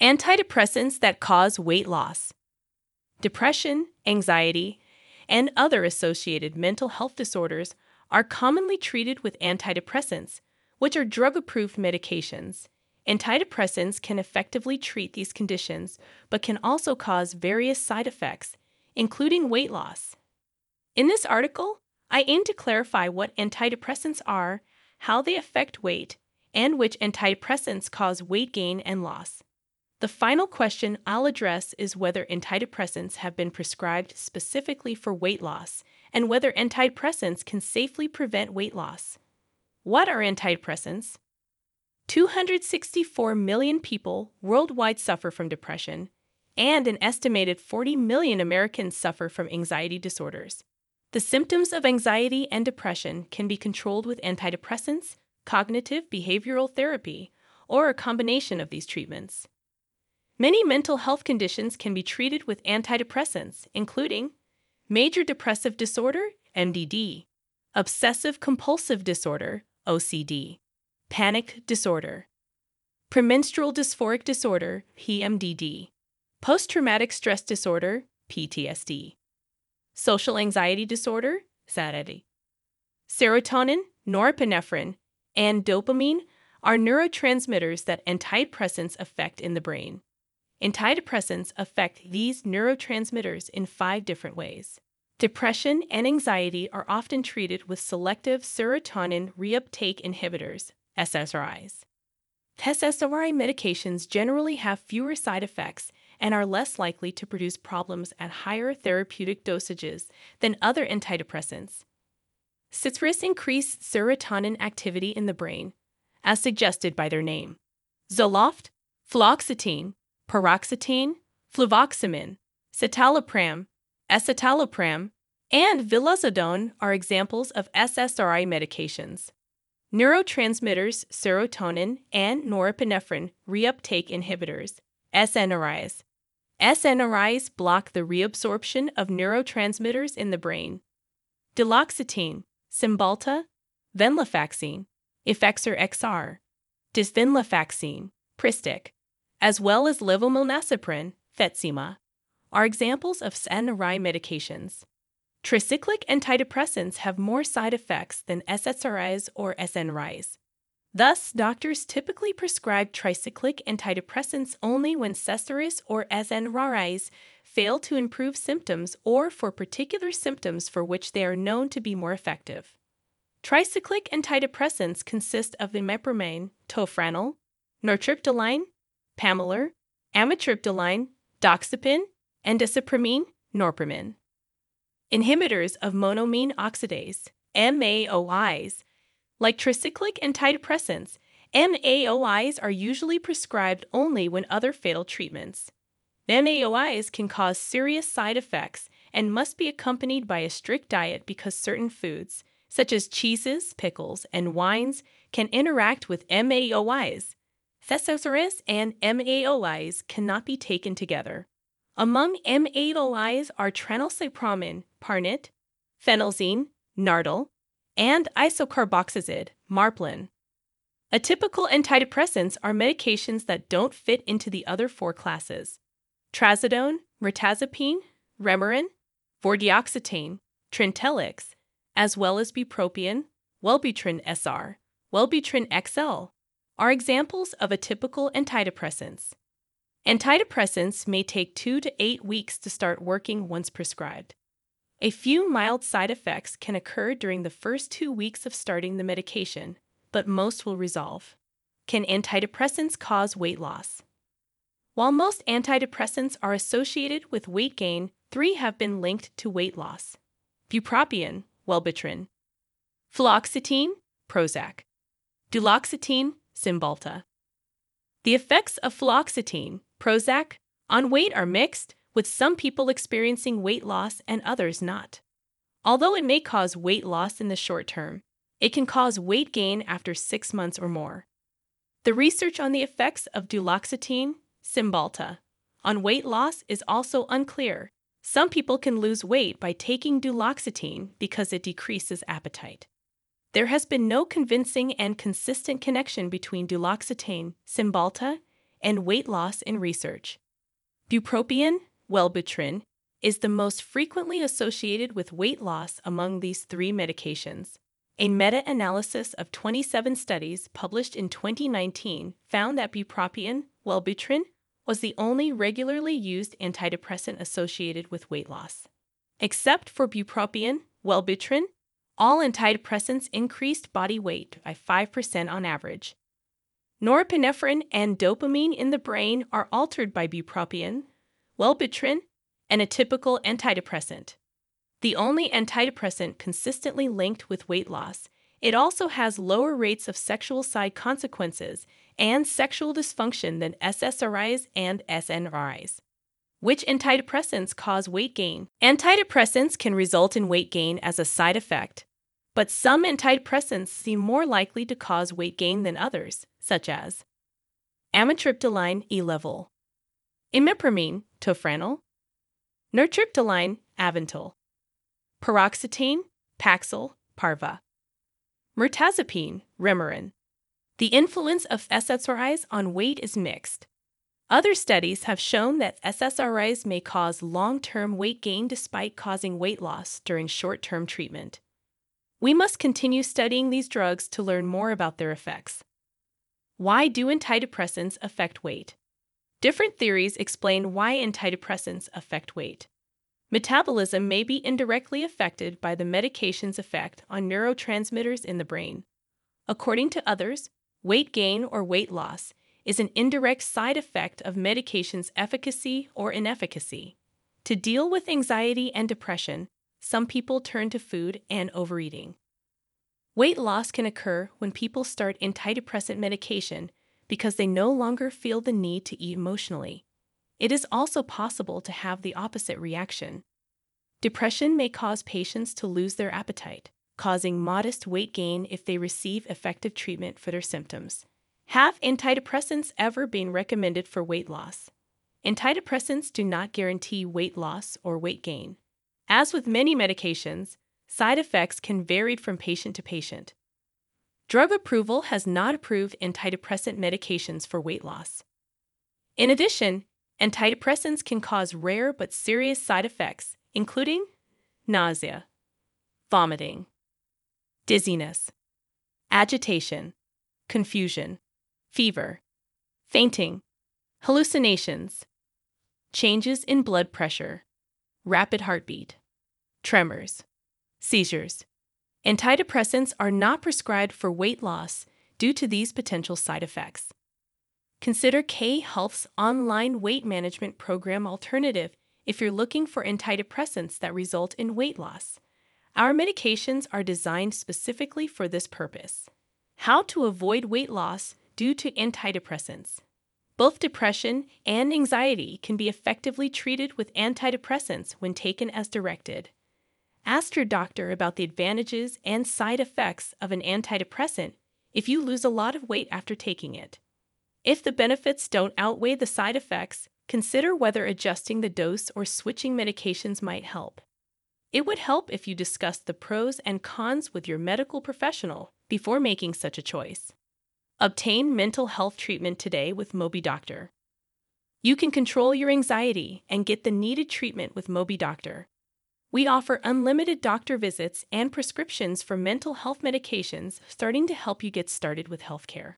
Antidepressants that cause weight loss. Depression, anxiety, and other associated mental health disorders are commonly treated with antidepressants, which are drug approved medications. Antidepressants can effectively treat these conditions, but can also cause various side effects, including weight loss. In this article, I aim to clarify what antidepressants are, how they affect weight, and which antidepressants cause weight gain and loss. The final question I'll address is whether antidepressants have been prescribed specifically for weight loss and whether antidepressants can safely prevent weight loss. What are antidepressants? 264 million people worldwide suffer from depression, and an estimated 40 million Americans suffer from anxiety disorders. The symptoms of anxiety and depression can be controlled with antidepressants, cognitive behavioral therapy, or a combination of these treatments. Many mental health conditions can be treated with antidepressants, including major depressive disorder, MDD, obsessive compulsive disorder, OCD, panic disorder, premenstrual dysphoric disorder, PMDD, post traumatic stress disorder, PTSD, social anxiety disorder, SAD, serotonin, norepinephrine, and dopamine are neurotransmitters that antidepressants affect in the brain. Antidepressants affect these neurotransmitters in five different ways. Depression and anxiety are often treated with selective serotonin reuptake inhibitors, SSRIs. SSRI medications generally have fewer side effects and are less likely to produce problems at higher therapeutic dosages than other antidepressants. SSRIs increase serotonin activity in the brain, as suggested by their name. Zoloft, fluoxetine, paroxetine, fluvoxamine, citalopram, escitalopram, and vilazodone are examples of SSRI medications. Neurotransmitters serotonin and norepinephrine reuptake inhibitors, SNRIs. SNRIs block the reabsorption of neurotransmitters in the brain. Duloxetine, Cymbalta, venlafaxine, Effexor XR, desvenlafaxine, Pristiq, as well as levomilnacipran, Fetzima, are examples of SNRI medications. Tricyclic antidepressants have more side effects than SSRIs or SNRIs. Thus, doctors typically prescribe tricyclic antidepressants only when SSRIs or SNRIs fail to improve symptoms or for particular symptoms for which they are known to be more effective. Tricyclic antidepressants consist of imipramine, tofranil, nortriptyline, Pamelor, amitriptyline, doxepin, and desipramine, Norpramin. Inhibitors of monoamine oxidase, MAOIs, like tricyclic antidepressants, MAOIs are usually prescribed only when other fatal treatments. MAOIs can cause serious side effects and must be accompanied by a strict diet because certain foods, such as cheeses, pickles, and wines, can interact with MAOIs, SSRIs and MAOIs cannot be taken together. Among MAOIs are tranylcypromine, Parnate, phenelzine, Nardil, and isocarboxazid, Marplan. Atypical antidepressants are medications that don't fit into the other four classes. Trazodone, mirtazapine, Remeron, vortioxetine, Trintellix, as well as bupropion, Wellbutrin SR, Wellbutrin XL, are examples of atypical antidepressants. Antidepressants may take two to eight weeks to start working once prescribed. A few mild side effects can occur during the first two weeks of starting the medication, but most will resolve. Can antidepressants cause weight loss? While most antidepressants are associated with weight gain, three have been linked to weight loss bupropion, Wellbutrin, fluoxetine, Prozac, duloxetine, Cymbalta. The effects of fluoxetine, Prozac, on weight are mixed, with some people experiencing weight loss and others not. Although it may cause weight loss in the short term, it can cause weight gain after six months or more. The research on the effects of duloxetine, Cymbalta, on weight loss is also unclear. Some people can lose weight by taking duloxetine because it decreases appetite. There has been no convincing and consistent connection between duloxetine, Cymbalta, and weight loss in research. Bupropion, Wellbutrin, is the most frequently associated with weight loss among these three medications. A meta analysis of 27 studies published in 2019 found that bupropion, Wellbutrin, was the only regularly used antidepressant associated with weight loss. Except for bupropion, Wellbutrin, all antidepressants increased body weight by 5% on average. Norepinephrine and dopamine in the brain are altered by bupropion, Wellbutrin, and a typical antidepressant. The only antidepressant consistently linked with weight loss, it also has lower rates of sexual side consequences and sexual dysfunction than SSRIs and SNRIs. Which antidepressants cause weight gain? Antidepressants can result in weight gain as a side effect, but some antidepressants seem more likely to cause weight gain than others, such as amitriptyline E level, imipramine tofranil, nortriptyline Aventyl paroxetine, Paxil, Parva. Mirtazapine, Remeron. The influence of SSRIs on weight is mixed. Other studies have shown that SSRIs may cause long term weight gain despite causing weight loss during short term treatment. We must continue studying these drugs to learn more about their effects. Why do antidepressants affect weight? Different theories explain why antidepressants affect weight. Metabolism may be indirectly affected by the medication's effect on neurotransmitters in the brain. According to others, weight gain or weight loss is an indirect side effect of medication's efficacy or inefficacy. To deal with anxiety and depression, some people turn to food and overeating. Weight loss can occur when people start antidepressant medication because they no longer feel the need to eat emotionally. It is also possible to have the opposite reaction. Depression may cause patients to lose their appetite, causing modest weight gain if they receive effective treatment for their symptoms. Have antidepressants ever been recommended for weight loss? Antidepressants do not guarantee weight loss or weight gain. As with many medications, side effects can vary from patient to patient. Drug approval has not approved antidepressant medications for weight loss. In addition, Antidepressants can cause rare but serious side effects, including nausea, vomiting, dizziness, agitation, confusion, fever, fainting, hallucinations, changes in blood pressure, rapid heartbeat, tremors, seizures. Antidepressants are not prescribed for weight loss due to these potential side effects. Consider K Health's online weight management program alternative if you're looking for antidepressants that result in weight loss. Our medications are designed specifically for this purpose. How to avoid weight loss due to antidepressants. Both depression and anxiety can be effectively treated with antidepressants when taken as directed. Ask your doctor about the advantages and side effects of an antidepressant if you lose a lot of weight after taking it. If the benefits don't outweigh the side effects, consider whether adjusting the dose or switching medications might help. It would help if you discussed the pros and cons with your medical professional before making such a choice. Obtain mental health treatment today with MobiDoctor. You can control your anxiety and get the needed treatment with MobiDoctor. We offer unlimited doctor visits and prescriptions for mental health medications starting to help you get started with healthcare.